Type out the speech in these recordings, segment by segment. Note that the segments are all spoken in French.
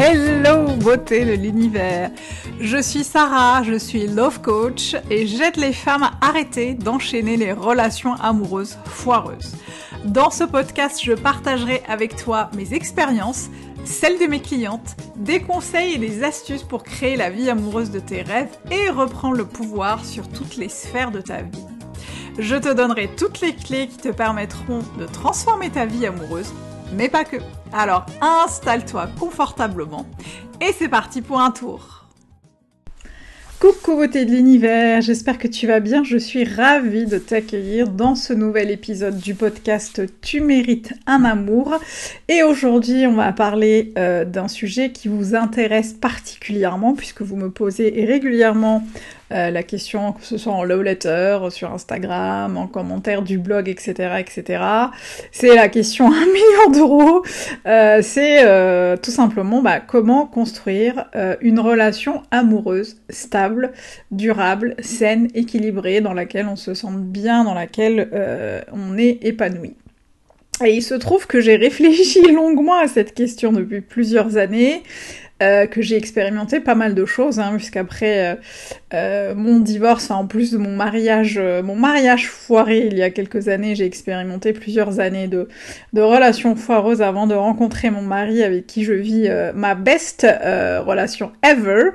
Hello beauté de l'univers Je suis Sarah, je suis love coach et j'aide les femmes à arrêter d'enchaîner les relations amoureuses foireuses. Dans ce podcast, je partagerai avec toi mes expériences, celles de mes clientes, des conseils et des astuces pour créer la vie amoureuse de tes rêves et reprendre le pouvoir sur toutes les sphères de ta vie. Je te donnerai toutes les clés qui te permettront de transformer ta vie amoureuse mais pas que. Alors installe-toi confortablement et c'est parti pour un tour. Coucou beauté de l'univers, j'espère que tu vas bien. Je suis ravie de t'accueillir dans ce nouvel épisode du podcast Tu mérites un amour. Et aujourd'hui, on va parler euh, d'un sujet qui vous intéresse particulièrement puisque vous me posez régulièrement euh, la question, que ce soit en love letter, sur Instagram, en commentaire du blog, etc., etc. C'est la question un million d'euros. Euh, c'est euh, tout simplement bah, comment construire une relation amoureuse, stable, durable, saine, équilibrée, dans laquelle on se sente bien, dans laquelle on est épanoui. Et il se trouve que j'ai réfléchi longuement à cette question depuis plusieurs années. Euh, que j'ai expérimenté pas mal de choses, hein, puisqu'après euh, euh, mon divorce, en plus de mon mariage, mon mariage foiré il y a quelques années, j'ai expérimenté plusieurs années de, de relations foireuses avant de rencontrer mon mari avec qui je vis ma best relation ever.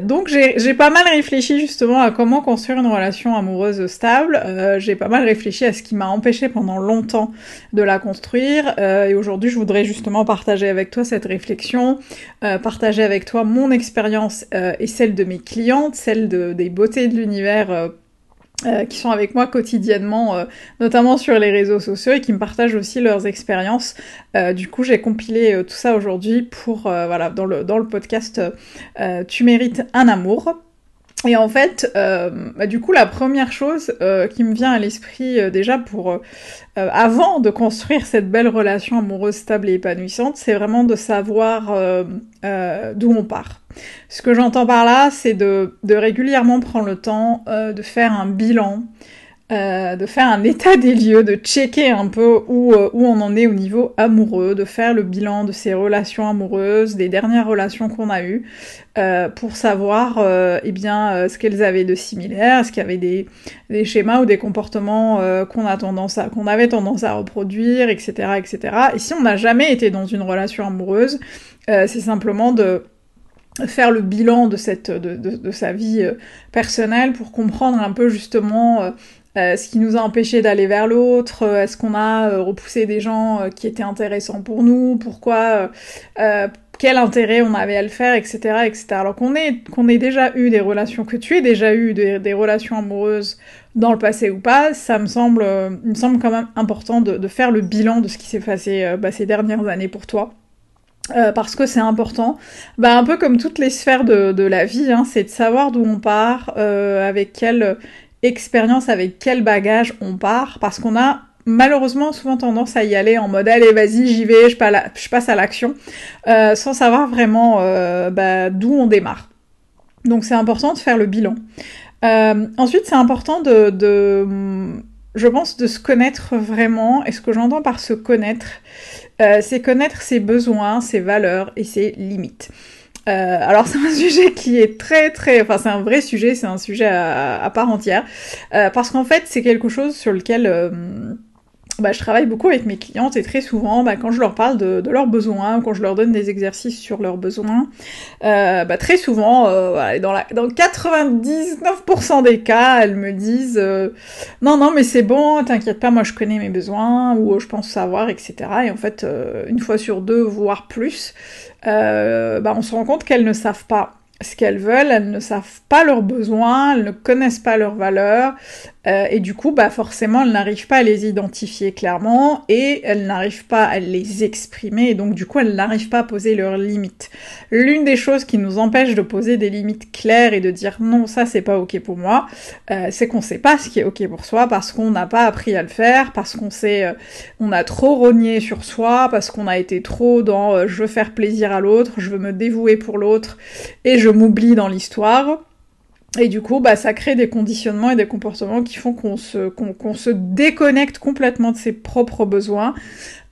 donc j'ai pas mal réfléchi justement à comment construire une relation amoureuse stable. j'ai pas mal réfléchi à ce qui m'a empêché pendant longtemps de la construire. et aujourd'hui, je voudrais justement partager avec toi cette réflexion partager avec toi mon expérience euh, et celle de mes clientes, celle de, des beautés de l'univers. Euh, euh, qui sont avec moi quotidiennement, notamment sur les réseaux sociaux et qui me partagent aussi leurs expériences. du coup, j'ai compilé tout ça aujourd'hui pour, voilà, dans le, dans le podcast Tu mérites un amour. Et en fait, euh, bah, du coup, la première chose euh, qui me vient à l'esprit euh, déjà pour avant de construire cette belle relation amoureuse stable et épanouissante, c'est vraiment de savoir d'où on part. Ce que j'entends par là, c'est de, de, régulièrement prendre le temps de faire un bilan euh, de faire un état des lieux, de checker un peu où, euh, où on en est au niveau amoureux, de faire le bilan de ses relations amoureuses, des dernières relations qu'on a eues, euh, pour savoir eh bien ce qu'elles avaient de similaire, est-ce qu'il y avait des, des, schémas ou des comportements qu'on avait tendance à reproduire, etc., etc. Et si on n'a jamais été dans une relation amoureuse, c'est simplement de faire le bilan de cette de, de sa vie personnelle pour comprendre un peu justement euh, ce qui nous a empêché d'aller vers l'autre euh, Est-ce qu'on a euh, repoussé des gens qui étaient intéressants pour nous Pourquoi Quel intérêt on avait à le faire, etc., etc. Alors qu'on ait déjà eu des relations, que tu aies déjà eu des, relations amoureuses dans le passé ou pas, ça me semble, il me semble quand même important de, faire le bilan de ce qui s'est passé bah, ces dernières années pour toi. parce que c'est important, bah, un peu comme toutes les sphères de, de la vie, hein, c'est de savoir d'où on part, avec quel expérience, avec quel bagage on part, parce qu'on a malheureusement souvent tendance à y aller en mode allez vas-y j'y vais, je, passe à l'action, euh, sans savoir vraiment euh, bah, d'où on démarre. Donc c'est important de faire le bilan. Euh, ensuite c'est important de, de, je pense, de se connaître vraiment. Et ce que j'entends par se connaître, c'est connaître ses besoins, ses valeurs et ses limites. Euh, alors c'est un sujet qui est très très, enfin c'est un vrai sujet, c'est un sujet à, part entière, euh, parce qu'en fait c'est quelque chose sur lequel euh, bah, je travaille beaucoup avec mes clientes et très souvent, bah, quand je leur parle de, leurs besoins, quand je leur donne des exercices sur leurs besoins, euh, bah, très souvent, euh, dans, la, dans 99% des cas, elles me disent euh, non, non, mais c'est bon, t'inquiète pas, moi je connais mes besoins ou je pense savoir, etc. Et en fait, une fois sur deux, voire plus, bah, on se rend compte qu'elles ne savent pas ce qu'elles veulent, elles ne savent pas leurs besoins, elles ne connaissent pas leurs valeurs, euh, et du coup, bah forcément, elles n'arrivent pas à les identifier clairement et elles n'arrivent pas à les exprimer. Et donc, du coup, elles n'arrivent pas à poser leurs limites. L'une des choses qui nous empêche de poser des limites claires et de dire non, ça c'est pas ok pour moi, euh, c'est qu'on sait pas ce qui est ok pour soi parce qu'on n'a pas appris à le faire, parce qu'on sait, euh, on a trop rogné sur soi, parce qu'on a été trop dans je veux faire plaisir à l'autre, je veux me dévouer pour l'autre et je m'oublie dans l'histoire. Et du coup, bah, ça crée des conditionnements et des comportements qui font qu'on se, qu'on, se déconnecte complètement de ses propres besoins,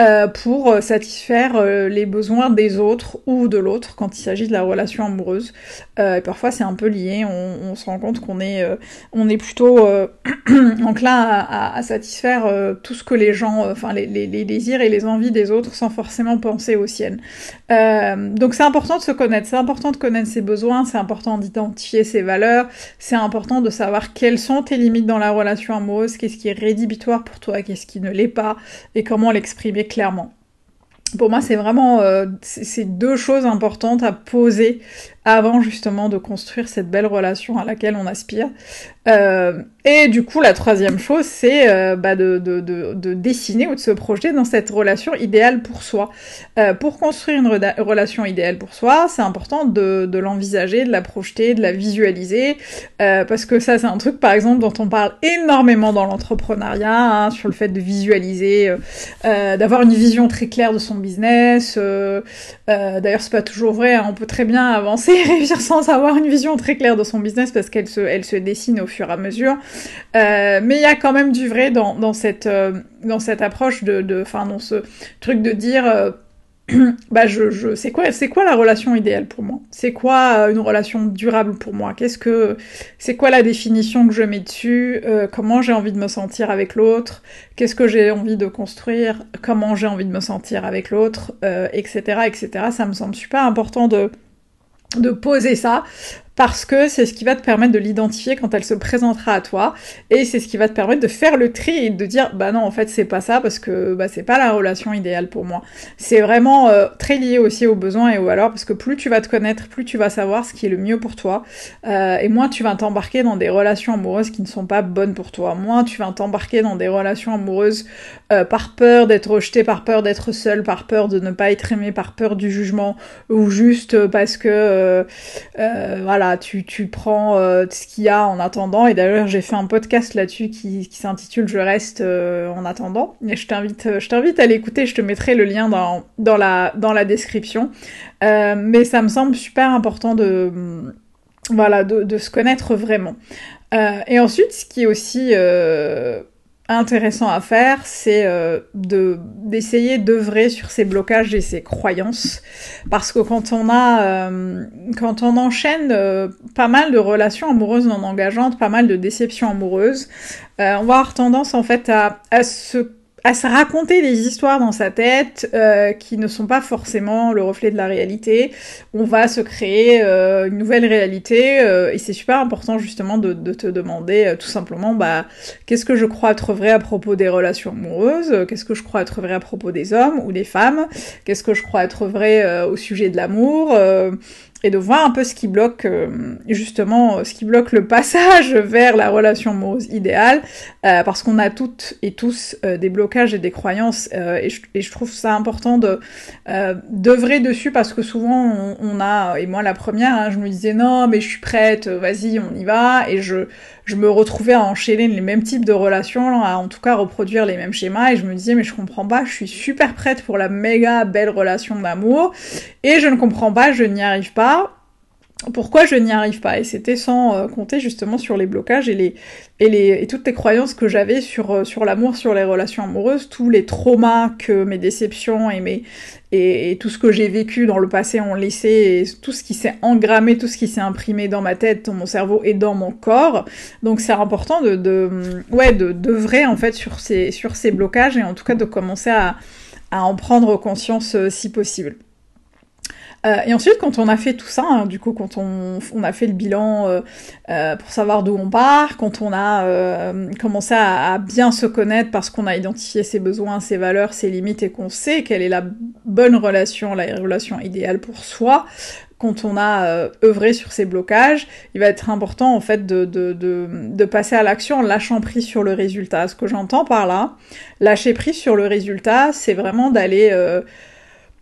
euh, pour satisfaire euh, les besoins des autres ou de l'autre quand il s'agit de la relation amoureuse. Euh, parfois c'est un peu lié, on, se rend compte qu'on est, est plutôt enclin à, à, satisfaire tout ce que les gens, enfin les, les, les, désirs et les envies des autres sans forcément penser aux siennes. donc c'est important de se connaître, c'est important de connaître ses besoins, c'est important d'identifier ses valeurs, c'est important de savoir quelles sont tes limites dans la relation amoureuse, qu'est-ce qui est rédhibitoire pour toi, qu'est-ce qui ne l'est pas, et comment l'exprimer clairement. Pour moi, c'est vraiment euh, deux choses importantes à poser avant justement de construire cette belle relation à laquelle on aspire. Euh, et du coup, la troisième chose, c'est euh, bah, de, de, de, de, dessiner ou de se projeter dans cette relation idéale pour soi. Euh, pour construire une relation idéale pour soi, c'est important de, l'envisager, de la projeter, de la visualiser, parce que ça, c'est un truc, par exemple, dont on parle énormément dans l'entrepreneuriat, hein, sur le fait de visualiser, d'avoir une vision très claire de son business. D'ailleurs, c'est pas toujours vrai, hein, on peut très bien avancer et réussir sans avoir une vision très claire de son business, parce qu'elle se, elle se dessine au fur à mesure. Euh, mais il y a quand même du vrai dans, dans cette, euh, dans cette approche de, enfin, dans ce truc de dire, euh, bah, je, je, c'est quoi, c'est quoi la relation idéale pour moi? C'est quoi une relation durable pour moi? Qu'est-ce que, c'est quoi la définition que je mets dessus? Comment j'ai envie de me sentir avec l'autre? Qu'est-ce que j'ai envie de construire? Comment j'ai envie de me sentir avec l'autre? Etc. Etc. Ça me semble super important de de poser ça parce que c'est ce qui va te permettre de l'identifier quand elle se présentera à toi, et c'est ce qui va te permettre de faire le tri et de dire bah non en fait c'est pas ça parce que bah c'est pas la relation idéale pour moi. C'est vraiment euh, très lié aussi aux besoins et aux valeurs parce que plus tu vas te connaître, plus tu vas savoir ce qui est le mieux pour toi, euh, et moins tu vas t'embarquer dans des relations amoureuses qui ne sont pas bonnes pour toi. Moins tu vas t'embarquer dans des relations amoureuses euh, par peur d'être rejeté, par peur d'être seul, par peur de ne pas être aimé, par peur du jugement, ou juste parce que voilà tu, prends euh, ce qu'il y a en attendant. Et d'ailleurs, j'ai fait un podcast là-dessus qui, s'intitule Je reste euh, en attendant. Et je t'invite, euh, je t'invite à l'écouter. Je te mettrai le lien dans, la, description. mais ça me semble super important de, voilà, de se connaître vraiment. et ensuite, ce qui est aussi intéressant à faire, c'est euh, de d'essayer d'œuvrer sur ces blocages et ces croyances, parce que quand on a, euh, quand on enchaîne euh, pas mal de relations amoureuses non engageantes, pas mal de déceptions amoureuses, on va avoir tendance en fait à, à se à se raconter des histoires dans sa tête euh, qui ne sont pas forcément le reflet de la réalité. On va se créer euh, une nouvelle réalité euh, et c'est super important justement de, de te demander tout simplement bah qu'est-ce que je crois être vrai à propos des relations amoureuses, qu'est-ce que je crois être vrai à propos des hommes ou des femmes, qu'est-ce que je crois être vrai au sujet de l'amour et de voir un peu ce qui bloque euh, justement ce qui bloque le passage vers la relation amoureuse idéale euh, parce qu'on a toutes et tous euh, des blocages et des croyances et je, trouve ça important de d'œuvrer dessus parce que souvent on, a et moi la première hein, je me disais non mais je suis prête vas-y on y va et je je me retrouvais à enchaîner les mêmes types de relations, à en tout cas reproduire les mêmes schémas, et je me disais mais je comprends pas, je suis super prête pour la méga belle relation d'amour, et je ne comprends pas, je n'y arrive pas, pourquoi je n'y arrive pas Et c'était sans euh, compter justement sur les blocages et les et les et toutes les croyances que j'avais sur euh, sur l'amour, sur les relations amoureuses, tous les traumas que mes déceptions et mes et, tout ce que j'ai vécu dans le passé ont laissé, et tout ce qui s'est engrammé, tout ce qui s'est imprimé dans ma tête, dans mon cerveau et dans mon corps. Donc c'est important de, de ouais de d'œuvrer en fait sur ces sur ces blocages et en tout cas de commencer à à en prendre conscience euh, si possible. Euh, et ensuite, quand on a fait tout ça, hein, du coup, quand on, a fait le bilan euh, euh, pour savoir d'où on part, quand on a commencé à, bien se connaître parce qu'on a identifié ses besoins, ses valeurs, ses limites et qu'on sait quelle est la bonne relation, la relation idéale pour soi, quand on a œuvré sur ces blocages, il va être important en fait de, de passer à l'action en lâchant prise sur le résultat. Ce que j'entends par là, lâcher prise sur le résultat, c'est vraiment d'aller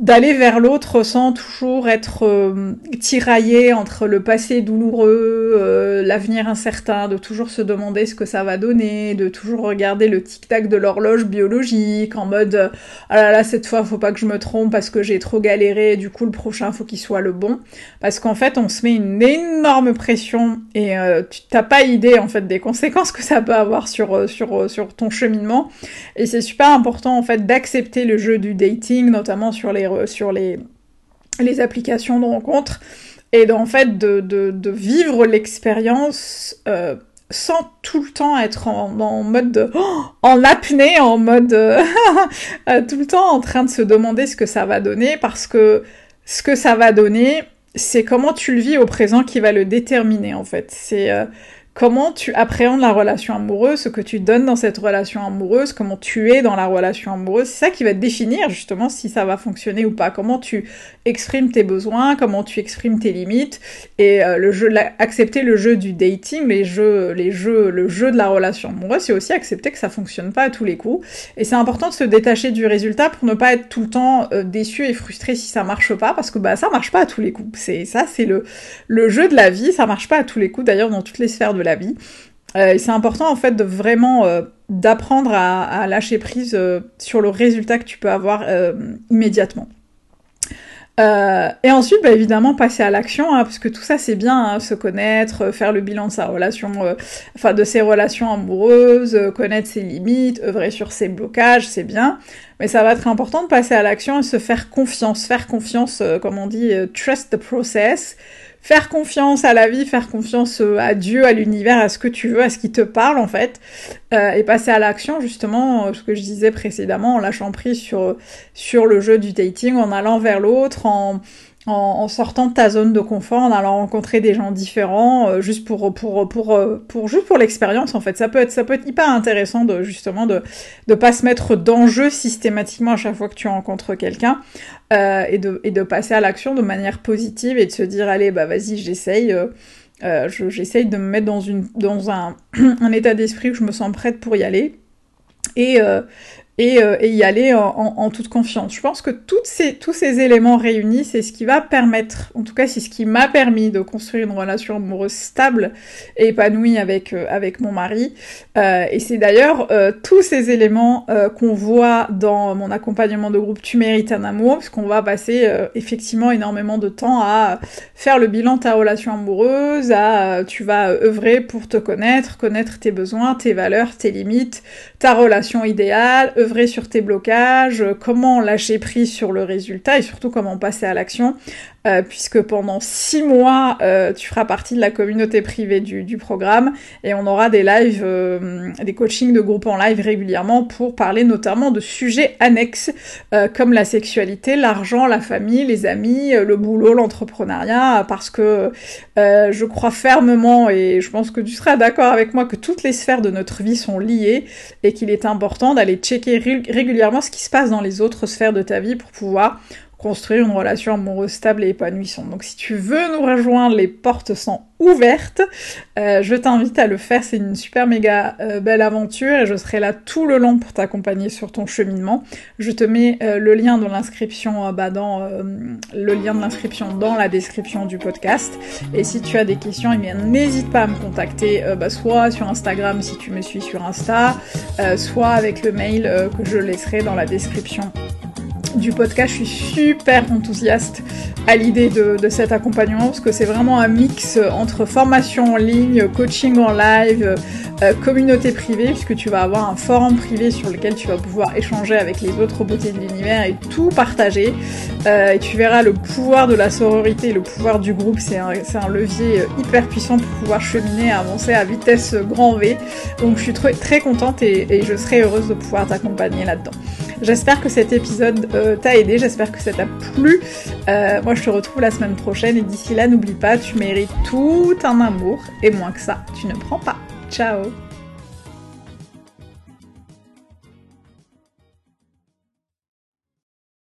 d'aller vers l'autre sans toujours être euh, tiraillé entre le passé douloureux, euh, l'avenir incertain, de toujours se demander ce que ça va donner, de toujours regarder le tic-tac de l'horloge biologique en mode ah là là cette fois faut pas que je me trompe parce que j'ai trop galéré, du coup le prochain faut qu'il soit le bon. Parce qu'en fait on se met une énorme pression et euh, tu t'as pas idée en fait des conséquences que ça peut avoir sur sur sur ton cheminement. Et c'est super important en fait d'accepter le jeu du dating notamment sur les sur les, applications de rencontre et en fait de, vivre l'expérience euh, sans tout le temps être en, mode de, en apnée, en mode euh, tout le temps en train de se demander ce que ça va donner parce que ce que ça va donner, c'est comment tu le vis au présent qui va le déterminer en fait. C'est euh, comment tu appréhendes la relation amoureuse, ce que tu donnes dans cette relation amoureuse, comment tu es dans la relation amoureuse, c'est ça qui va définir justement si ça va fonctionner ou pas, comment tu exprimes tes besoins, comment tu exprimes tes limites et euh, le jeu accepter le jeu du dating, les jeux les jeux le jeu de la relation amoureuse, c'est aussi accepter que ça fonctionne pas à tous les coups. Et c'est important de se détacher du résultat pour ne pas être tout le temps euh, déçu et frustré si ça marche pas parce que bah ça marche pas à tous les coups. C'est ça c'est le le jeu de la vie, ça marche pas à tous les coups. D'ailleurs dans toutes les sphères de la vie. Euh, c'est important en fait de vraiment euh, d'apprendre à, lâcher prise euh, sur le résultat que tu peux avoir immédiatement. et ensuite, bah, évidemment, passer à l'action, hein, parce que tout ça c'est bien, hein, se connaître, faire le bilan de sa relation, enfin de ses relations amoureuses, connaître ses limites, œuvrer sur ses blocages, c'est bien. Mais ça va être important de passer à l'action et se faire confiance, faire confiance, comme on dit, trust the process faire confiance à la vie, faire confiance euh, à Dieu, à l'univers, à ce que tu veux, à ce qui te parle en fait, euh, et passer à l'action justement, euh, ce que je disais précédemment, en lâchant prise sur, sur le jeu du dating, en allant vers l'autre, en, en, sortant de ta zone de confort, en allant rencontrer des gens différents, euh, juste pour pour pour euh, pour juste pour l'expérience en fait. Ça peut être ça peut être hyper intéressant de justement de de pas se mettre d'enjeu systématiquement à chaque fois que tu rencontres quelqu'un euh, et de et de passer à l'action de manière positive et de se dire allez bah vas-y j'essaye. J'essaye de me mettre dans une dans un, un état d'esprit où je me sens prête pour y aller et, et, y aller en, toute confiance. Je pense que tous ces éléments réunis, c'est ce qui va permettre, en tout cas c'est ce qui m'a permis de construire une relation amoureuse stable et épanouie avec, euh, mon mari. Euh, et c'est d'ailleurs tous ces éléments qu'on voit dans mon accompagnement de groupe Tu mérites un amour, puisqu'on va passer effectivement énormément de temps à faire le bilan de ta relation amoureuse, à tu vas œuvrer pour te connaître, connaître tes besoins, tes valeurs, tes limites, ta relation idéale, sur tes blocages, comment lâcher prise sur le résultat et surtout comment passer à l'action. Euh, puisque pendant six mois, euh, tu feras partie de la communauté privée du, programme et on aura des lives, euh, des coachings de groupe en live régulièrement pour parler notamment de sujets annexes comme la sexualité, l'argent, la famille, les amis, le boulot, l'entrepreneuriat, parce que je crois fermement et je pense que tu seras d'accord avec moi que toutes les sphères de notre vie sont liées et qu'il est important d'aller checker régulièrement ce qui se passe dans les autres sphères de ta vie pour pouvoir construire une relation amoureuse stable et épanouissante. Donc si tu veux nous rejoindre, les portes sont ouvertes. Euh, je t'invite à le faire, c'est une super méga euh, belle aventure et je serai là tout le long pour t'accompagner sur ton cheminement. Je te mets euh, le lien de l'inscription bah, dans le lien de l'inscription dans la description du podcast. Et si tu as des questions, eh n'hésite pas à me contacter bah, soit sur Instagram si tu me suis sur Insta, soit avec le mail que je laisserai dans la description du podcast. Je suis super enthousiaste à l'idée de, cet accompagnement parce que c'est vraiment un mix entre formation en ligne, coaching en live, euh, communauté privée, puisque tu vas avoir un forum privé sur lequel tu vas pouvoir échanger avec les autres beautés de l'univers et tout partager. Euh, et tu verras le pouvoir de la sororité, le pouvoir du groupe, c'est un, un, levier hyper puissant pour pouvoir cheminer, avancer à vitesse grand V. Donc je suis très, très contente et, et je serai heureuse de pouvoir t'accompagner là-dedans. J'espère que cet épisode euh, t'a aidé, j'espère que ça t'a plu. Euh, moi je te retrouve la semaine prochaine et d'ici là n'oublie pas, tu mérites tout un amour et moins que ça, tu ne prends pas. Ciao